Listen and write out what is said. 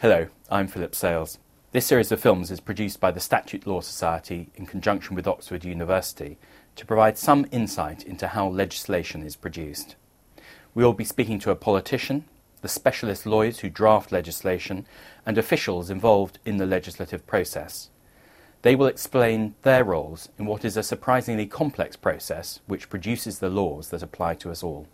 Hello, I'm Philip Sales. This series of films is produced by the Statute Law Society in conjunction with Oxford University to provide some insight into how legislation is produced. We will be speaking to a politician, the specialist lawyers who draft legislation, and officials involved in the legislative process. They will explain their roles in what is a surprisingly complex process which produces the laws that apply to us all.